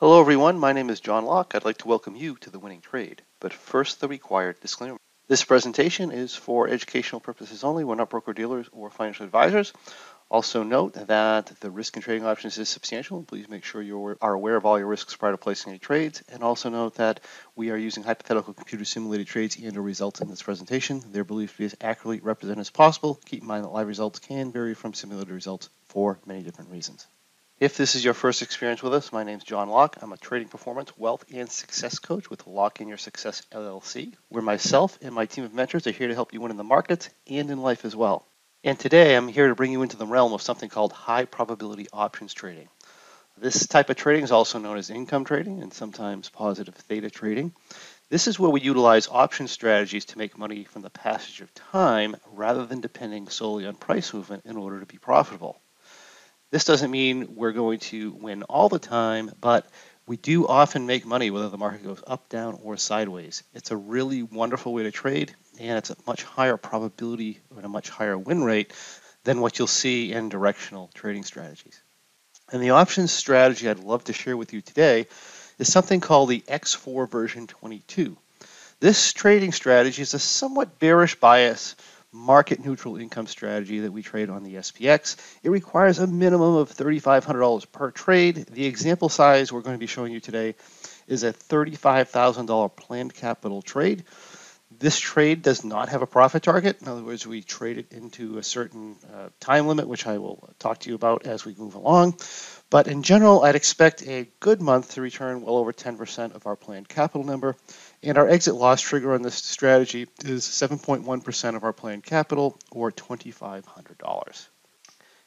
Hello everyone, my name is John Locke. I'd like to welcome you to The Winning Trade. But first, the required disclaimer. This presentation is for educational purposes only. We're not broker-dealers or financial advisors. Also note that the risk in trading options is substantial. Please make sure you are aware of all your risks prior to placing any trades. And also note that we are using hypothetical computer simulated trades and or results in this presentation. They're believed to be as accurately represented as possible. Keep in mind that live results can vary from simulated results for many different reasons. If this is your first experience with us, my name is John Locke. I'm a trading performance, wealth, and success coach with Locke in Your Success LLC, where myself and my team of mentors are here to help you win in the markets and in life as well. And today I'm here to bring you into the realm of something called high probability options trading. This type of trading is also known as income trading and sometimes positive theta trading. This is where we utilize option strategies to make money from the passage of time rather than depending solely on price movement in order to be profitable. This doesn't mean we're going to win all the time, but we do often make money whether the market goes up, down, or sideways. It's a really wonderful way to trade, and it's a much higher probability and a much higher win rate than what you'll see in directional trading strategies. And the options strategy I'd love to share with you today is something called the X4 version 22. This trading strategy is a somewhat bearish bias market neutral income strategy that we trade on the SPX. It requires a minimum of $3,500 per trade. The example size we're going to be showing you today is a $35,000 planned capital trade. This trade does not have a profit target. In other words, we trade it into a certain uh, time limit, which I will talk to you about as we move along. But in general, I'd expect a good month to return well over 10% of our planned capital number. And our exit loss trigger on this strategy is 7.1% of our planned capital or $2,500.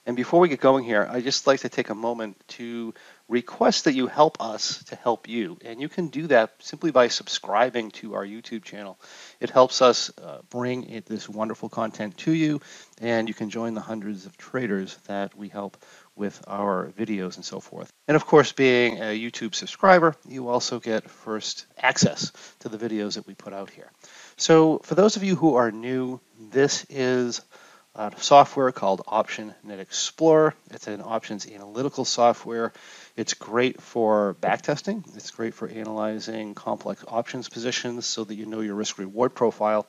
And before we get going here, I'd just like to take a moment to request that you help us to help you. And you can do that simply by subscribing to our YouTube channel. It helps us uh, bring it, this wonderful content to you, and you can join the hundreds of traders that we help with our videos and so forth. And of course, being a YouTube subscriber, you also get first access to the videos that we put out here. So for those of you who are new, this is a software called Option Net Explorer. It's an options analytical software. It's great for backtesting. It's great for analyzing complex options positions so that you know your risk reward profile.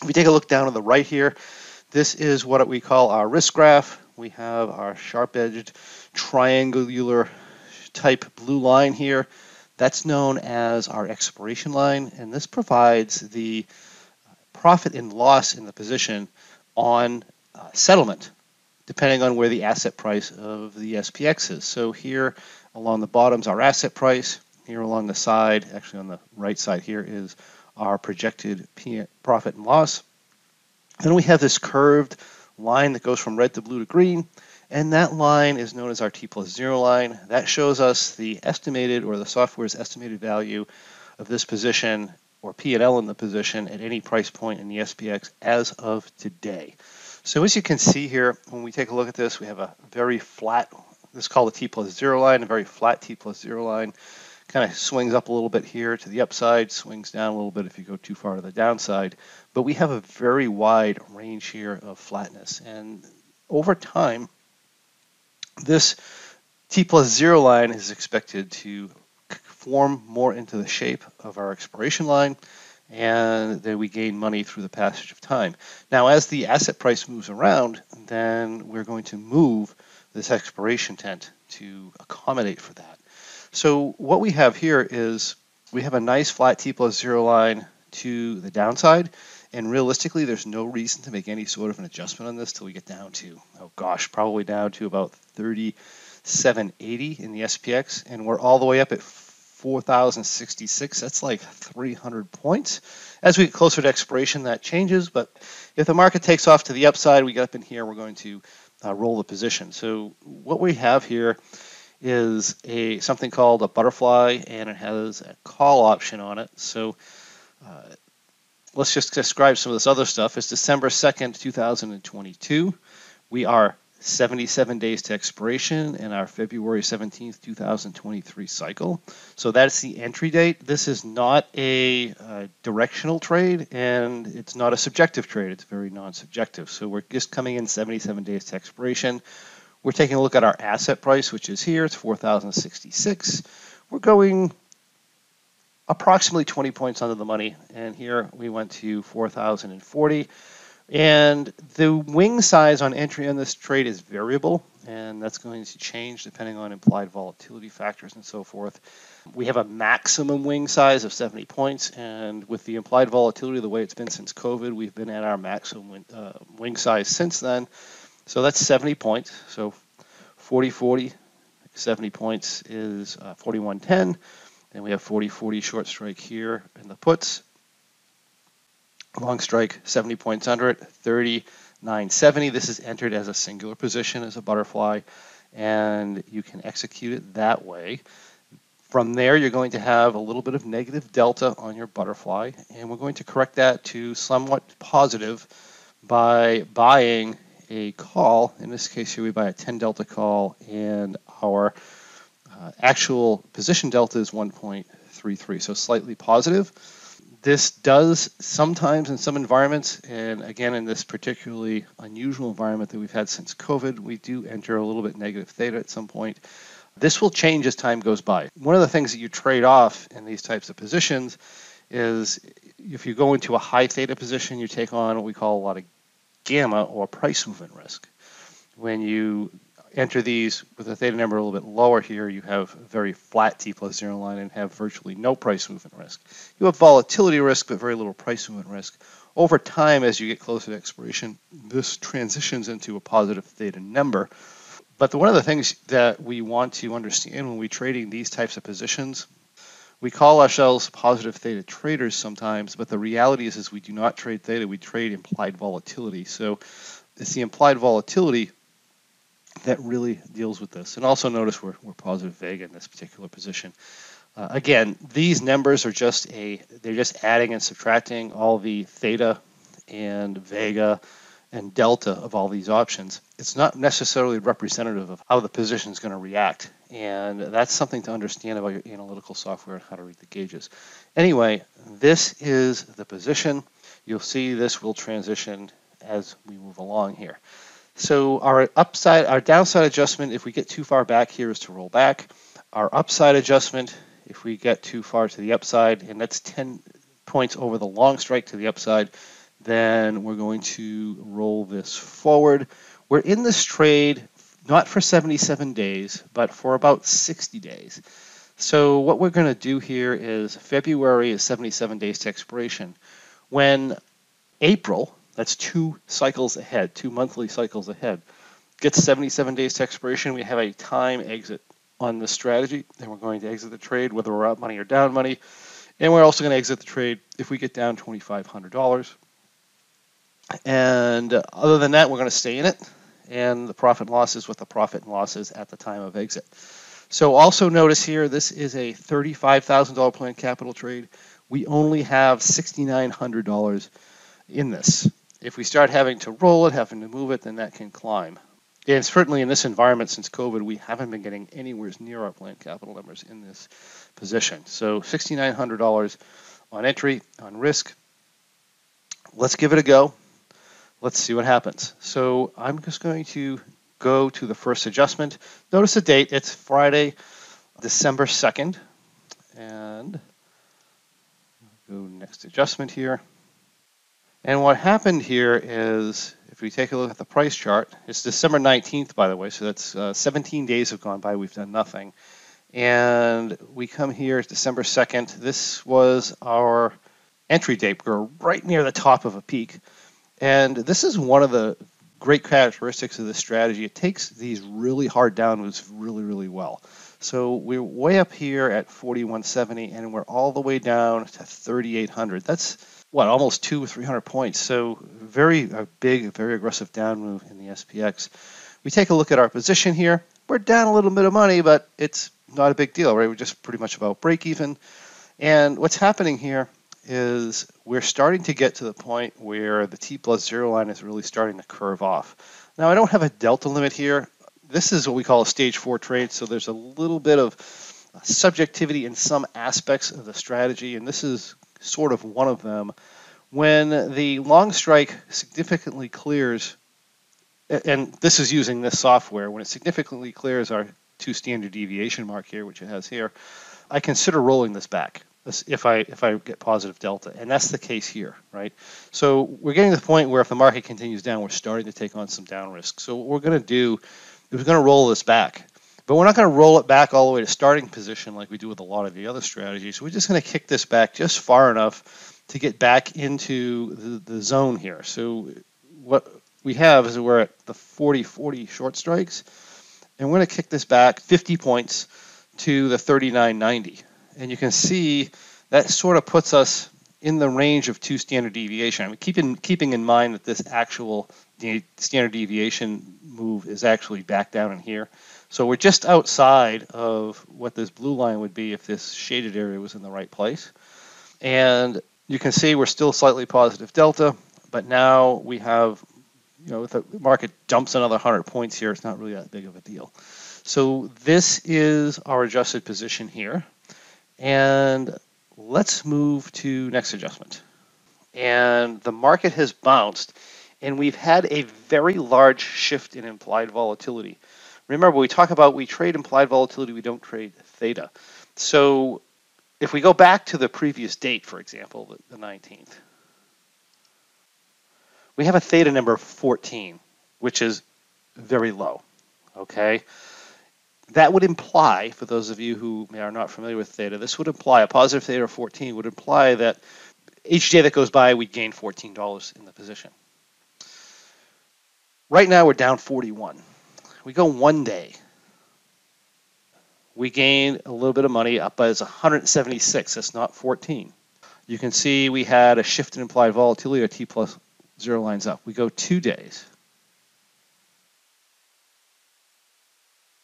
If we take a look down on the right here, this is what we call our risk graph we have our sharp-edged triangular type blue line here. That's known as our expiration line, and this provides the profit and loss in the position on uh, settlement, depending on where the asset price of the SPX is. So here along the bottom is our asset price. Here along the side, actually on the right side here, is our projected profit and loss. Then we have this curved line that goes from red to blue to green, and that line is known as our T plus zero line. That shows us the estimated or the software's estimated value of this position or P&L in the position at any price point in the SPX as of today. So as you can see here, when we take a look at this, we have a very flat, this is called the T plus zero line, a very flat T plus zero line kind of swings up a little bit here to the upside, swings down a little bit if you go too far to the downside. But we have a very wide range here of flatness. And over time, this T plus zero line is expected to form more into the shape of our expiration line and then we gain money through the passage of time. Now, as the asset price moves around, then we're going to move this expiration tent to accommodate for that. So what we have here is we have a nice flat T plus zero line to the downside. And realistically, there's no reason to make any sort of an adjustment on this till we get down to, oh gosh, probably down to about 3780 in the SPX. And we're all the way up at 4,066. That's like 300 points. As we get closer to expiration, that changes. But if the market takes off to the upside, we get up in here, we're going to uh, roll the position. So what we have here is a something called a butterfly, and it has a call option on it. So uh, let's just describe some of this other stuff. It's December 2nd, 2022. We are 77 days to expiration in our February 17th, 2023 cycle. So that's the entry date. This is not a uh, directional trade and it's not a subjective trade. It's very non-subjective. So we're just coming in 77 days to expiration. We're taking a look at our asset price, which is here. It's 4,066. we're going approximately 20 points under the money. And here we went to 4,040. And the wing size on entry on this trade is variable, and that's going to change depending on implied volatility factors and so forth. We have a maximum wing size of 70 points, and with the implied volatility the way it's been since COVID, we've been at our maximum wing, uh, wing size since then. So that's 70 points. So 40 40, 70 points is uh, 4110. Then we have 40 40 short strike here in the puts. Long strike 70 points under it, 3970. This is entered as a singular position as a butterfly, and you can execute it that way. From there, you're going to have a little bit of negative delta on your butterfly, and we're going to correct that to somewhat positive by buying a call. In this case here, we buy a 10 delta call, and our uh, actual position delta is 1.33, so slightly positive. This does sometimes in some environments, and again in this particularly unusual environment that we've had since COVID, we do enter a little bit negative theta at some point. This will change as time goes by. One of the things that you trade off in these types of positions is if you go into a high theta position, you take on what we call a lot of gamma or price movement risk. When you enter these with a theta number a little bit lower here, you have a very flat T plus zero line and have virtually no price movement risk. You have volatility risk, but very little price movement risk. Over time, as you get closer to expiration, this transitions into a positive theta number. But the, one of the things that we want to understand when we're trading these types of positions, we call ourselves positive theta traders sometimes, but the reality is, is we do not trade theta, we trade implied volatility. So it's the implied volatility that really deals with this. And also notice we're, we're positive vega in this particular position. Uh, again, these numbers are just a, they're just adding and subtracting all the theta and vega and delta of all these options, it's not necessarily representative of how the position is going to react. And that's something to understand about your analytical software and how to read the gauges. Anyway, this is the position. You'll see this will transition as we move along here. So our upside, our downside adjustment, if we get too far back here, is to roll back. Our upside adjustment, if we get too far to the upside, and that's 10 points over the long strike to the upside, then we're going to roll this forward. We're in this trade not for 77 days, but for about 60 days. So what we're going to do here is February is 77 days to expiration. When April, that's two cycles ahead, two monthly cycles ahead, gets 77 days to expiration, we have a time exit on the strategy. Then we're going to exit the trade, whether we're up money or down money. And we're also going to exit the trade if we get down $2,500. And other than that, we're going to stay in it. And the profit and loss is the profit and loss is at the time of exit. So also notice here, this is a $35,000 planned capital trade. We only have $6,900 in this. If we start having to roll it, having to move it, then that can climb. And certainly in this environment since COVID, we haven't been getting anywhere near our planned capital numbers in this position. So $6,900 on entry, on risk. Let's give it a go let's see what happens. So I'm just going to go to the first adjustment. Notice the date, it's Friday, December 2nd. And go next adjustment here. And what happened here is, if we take a look at the price chart, it's December 19th, by the way, so that's uh, 17 days have gone by, we've done nothing. And we come here, December 2nd. This was our entry date. We're right near the top of a peak. And this is one of the great characteristics of this strategy. It takes these really hard down moves really, really well. So we're way up here at 4170 and we're all the way down to 3800. That's what, almost two or 300 points. So very a big, very aggressive down move in the SPX. We take a look at our position here. We're down a little bit of money, but it's not a big deal, right? We're just pretty much about break even. And what's happening here is we're starting to get to the point where the T plus zero line is really starting to curve off. Now I don't have a delta limit here. This is what we call a stage four trade, so there's a little bit of subjectivity in some aspects of the strategy, and this is sort of one of them. When the long strike significantly clears, and this is using this software, when it significantly clears our two standard deviation mark here, which it has here, I consider rolling this back if I if I get positive delta, and that's the case here, right? So we're getting to the point where if the market continues down, we're starting to take on some down risk. So what we're going to do is we're going to roll this back, but we're not going to roll it back all the way to starting position like we do with a lot of the other strategies. We're just going to kick this back just far enough to get back into the, the zone here. So what we have is we're at the 40-40 short strikes, and we're going to kick this back 50 points to the 39.90 and you can see that sort of puts us in the range of two standard deviation. I mean, keeping keeping in mind that this actual standard deviation move is actually back down in here. So we're just outside of what this blue line would be if this shaded area was in the right place. And you can see we're still slightly positive delta, but now we have, you know, if the market dumps another 100 points here, it's not really that big of a deal. So this is our adjusted position here. And let's move to next adjustment. And the market has bounced, and we've had a very large shift in implied volatility. Remember, we talk about we trade implied volatility, we don't trade theta. So if we go back to the previous date, for example, the 19th, we have a theta number of 14, which is very low. Okay that would imply, for those of you who are not familiar with theta, this would imply a positive theta of 14 would imply that each day that goes by, we gain $14 in the position. Right now, we're down 41. We go one day. We gain a little bit of money up as 176. That's not 14. You can see we had a shift in implied volatility, or T plus zero lines up. We go two days.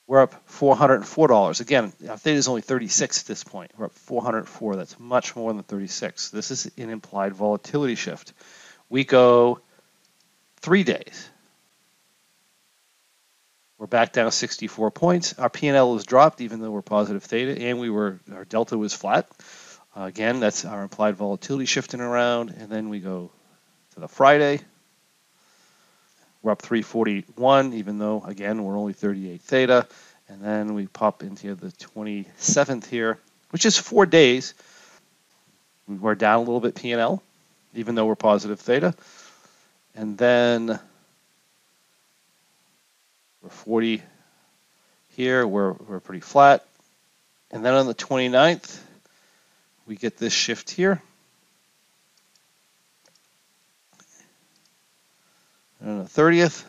We're up $404. Again, theta is only 36 at this point. We're up 404. That's much more than 36. This is an implied volatility shift. We go three days. We're back down 64 points. Our P&L is dropped even though we're positive theta, and we were our delta was flat. Uh, again, that's our implied volatility shifting around, and then we go to the Friday. We're up 341, even though, again, we're only 38 theta. And then we pop into the 27th here, which is four days. We're down a little bit P&L, even though we're positive theta. And then we're 40 here, we're, we're pretty flat. And then on the 29th, we get this shift here. And on the 30th,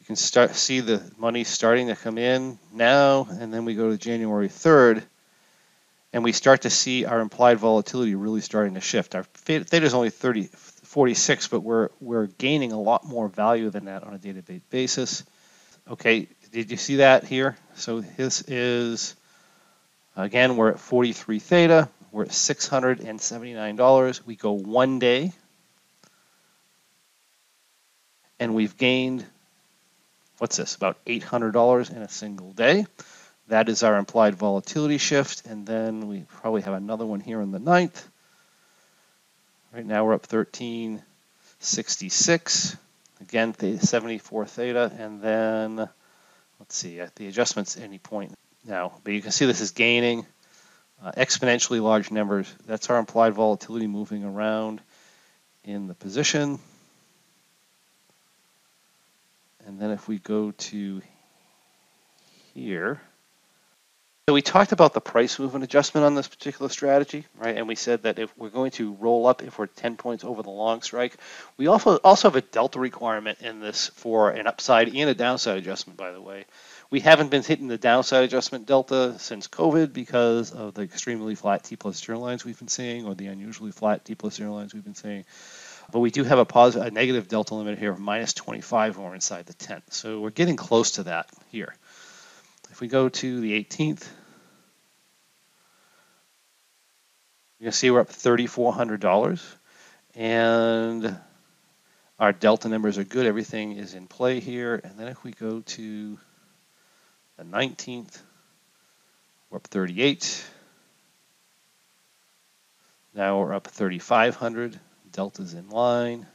you can start see the money starting to come in now, and then we go to January 3rd, and we start to see our implied volatility really starting to shift. Our theta is only 30, 46, but we're we're gaining a lot more value than that on a day-to-day basis. Okay, did you see that here? So this is again we're at 43 theta. We're at $679. We go one day and we've gained, what's this, about $800 in a single day. That is our implied volatility shift, and then we probably have another one here in the ninth. Right now we're up 1366. Again, the 74 theta, and then let's see, at the adjustments any point now. But you can see this is gaining uh, exponentially large numbers. That's our implied volatility moving around in the position. And then if we go to here, so we talked about the price movement adjustment on this particular strategy, right? And we said that if we're going to roll up if we're 10 points over the long strike, we also also have a delta requirement in this for an upside and a downside adjustment, by the way. We haven't been hitting the downside adjustment delta since COVID because of the extremely flat T plus zero lines we've been seeing or the unusually flat T plus zero lines we've been seeing. But we do have a positive, a negative delta limit here of minus 25 when we're inside the 10th. So we're getting close to that here. If we go to the 18th, you can see we're up $3,400 and our delta numbers are good. Everything is in play here. And then if we go to the 19th, we're up 38. Now we're up 3,500 delta's in line.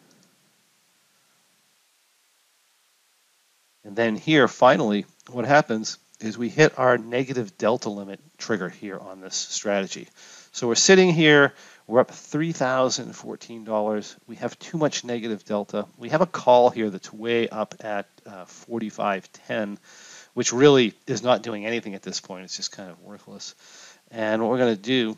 And then here, finally, what happens is we hit our negative delta limit trigger here on this strategy. So we're sitting here, we're up $3,014. We have too much negative delta. We have a call here that's way up at uh, 45.10, which really is not doing anything at this point. It's just kind of worthless. And what we're going to do,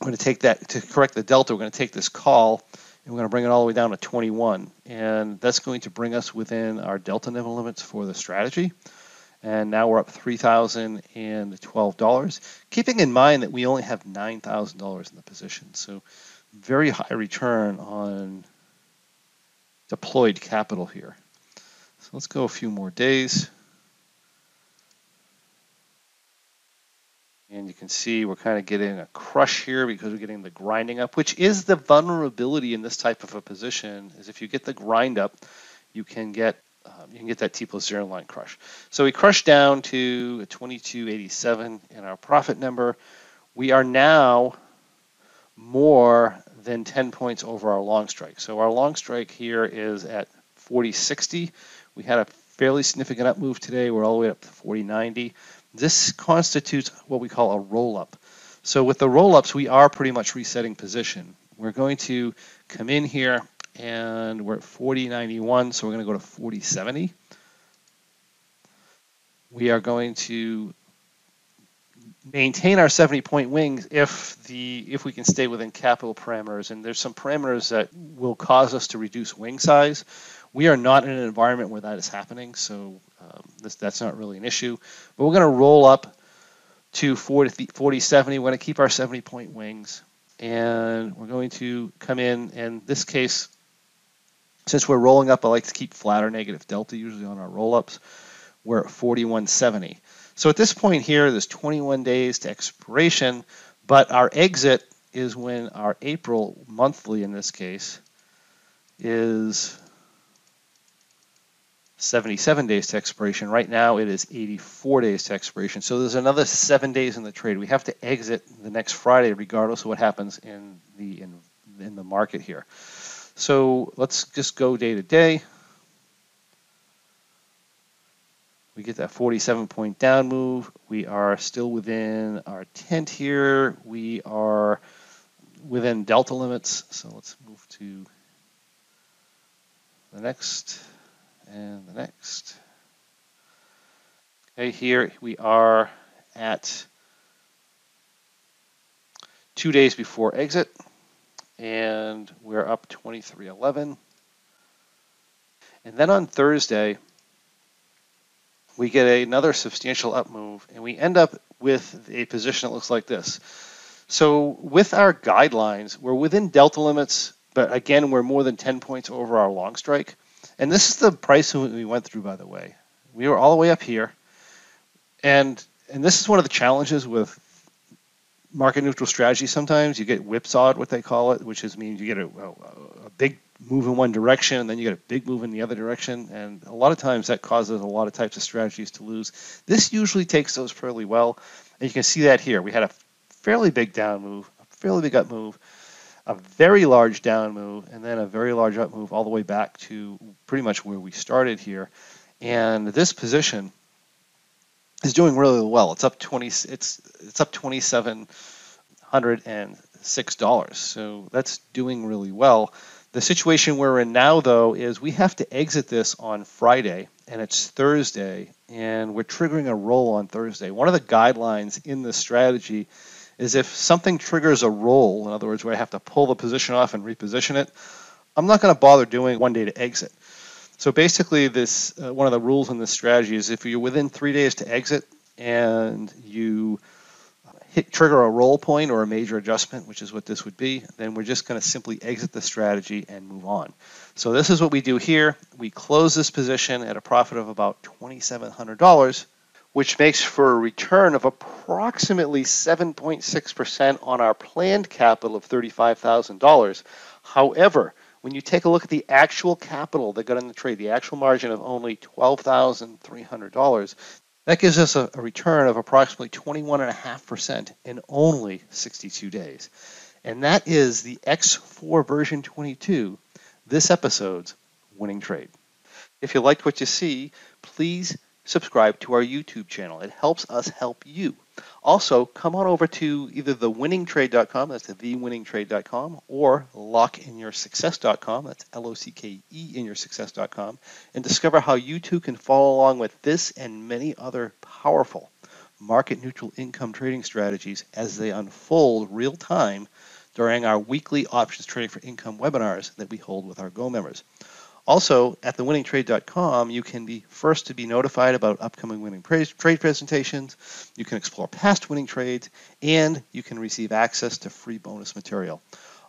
we're going to take that, to correct the delta, we're going to take this call and we're going to bring it all the way down to 21. And that's going to bring us within our delta level limits for the strategy. And now we're up $3,012. Keeping in mind that we only have $9,000 in the position. So very high return on deployed capital here. So let's go a few more days. And you can see we're kind of getting a crush here because we're getting the grinding up, which is the vulnerability in this type of a position, is if you get the grind up, you can get um, you can get that T plus zero line crush. So we crushed down to 2287 in our profit number. We are now more than 10 points over our long strike. So our long strike here is at 4060. We had a fairly significant up move today. We're all the way up to 4090. This constitutes what we call a roll-up. So with the roll-ups, we are pretty much resetting position. We're going to come in here and we're at 4091, so we're going to go to 4070. We are going to maintain our 70 point wings if the if we can stay within capital parameters and there's some parameters that will cause us to reduce wing size we are not in an environment where that is happening so um, this, that's not really an issue. But we're going to roll up to 40, 40 70. We're going to keep our 70 point wings. And we're going to come in, and this case, since we're rolling up, I like to keep flat or negative delta usually on our roll ups. We're at 4170. So at this point here, there's 21 days to expiration, but our exit is when our April monthly in this case is 77 days to expiration. Right now it is 84 days to expiration. So there's another seven days in the trade. We have to exit the next Friday regardless of what happens in the in, in the market here. So let's just go day to day. We get that 47 point down move. We are still within our tent here. We are within delta limits. So let's move to the next and the next. Okay, here we are at two days before exit, and we're up 23.11. And then on Thursday, we get another substantial up move, and we end up with a position that looks like this. So with our guidelines, we're within delta limits, but again, we're more than 10 points over our long strike. And this is the price we went through, by the way. We were all the way up here. And and this is one of the challenges with market neutral strategy sometimes. You get whipsawed, what they call it, which is means you get a, a, a big move in one direction and then you get a big move in the other direction. And a lot of times that causes a lot of types of strategies to lose. This usually takes those fairly well. And you can see that here. We had a fairly big down move, a fairly big up move a very large down move and then a very large up move all the way back to pretty much where we started here. And this position is doing really well. It's up 20 it's it's up 2706 dollars. So that's doing really well. The situation we're in now though is we have to exit this on Friday and it's Thursday and we're triggering a roll on Thursday. One of the guidelines in this strategy is if something triggers a roll, in other words, where I have to pull the position off and reposition it, I'm not going to bother doing one day to exit. So basically, this uh, one of the rules in this strategy is if you're within three days to exit and you hit trigger a roll point or a major adjustment, which is what this would be, then we're just going to simply exit the strategy and move on. So this is what we do here. We close this position at a profit of about $2,700 which makes for a return of approximately 7.6% on our planned capital of $35,000. However, when you take a look at the actual capital that got in the trade, the actual margin of only $12,300, that gives us a, a, return of approximately 21.5% in only 62 days. And that is the X4 version 22, this episode's winning trade. If you liked what you see, please subscribe to our YouTube channel. It helps us help you. Also, come on over to either thewinningtrade.com, that's the thewinningtrade.com, or lockeinyoursuccess.com, that's L-O-C-K-E in your success.com, and discover how you too can follow along with this and many other powerful market neutral income trading strategies as they unfold real time during our weekly options trading for income webinars that we hold with our Go members. Also, at thewinningtrade.com, you can be first to be notified about upcoming winning trade presentations. You can explore past winning trades, and you can receive access to free bonus material.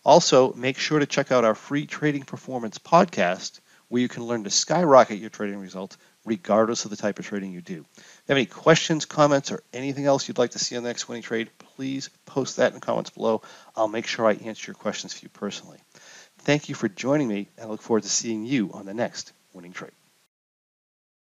Also, make sure to check out our free trading performance podcast, where you can learn to skyrocket your trading results regardless of the type of trading you do. If you have any questions, comments, or anything else you'd like to see on the next winning trade, please post that in the comments below. I'll make sure I answer your questions for you personally. Thank you for joining me, and I look forward to seeing you on the next winning trade.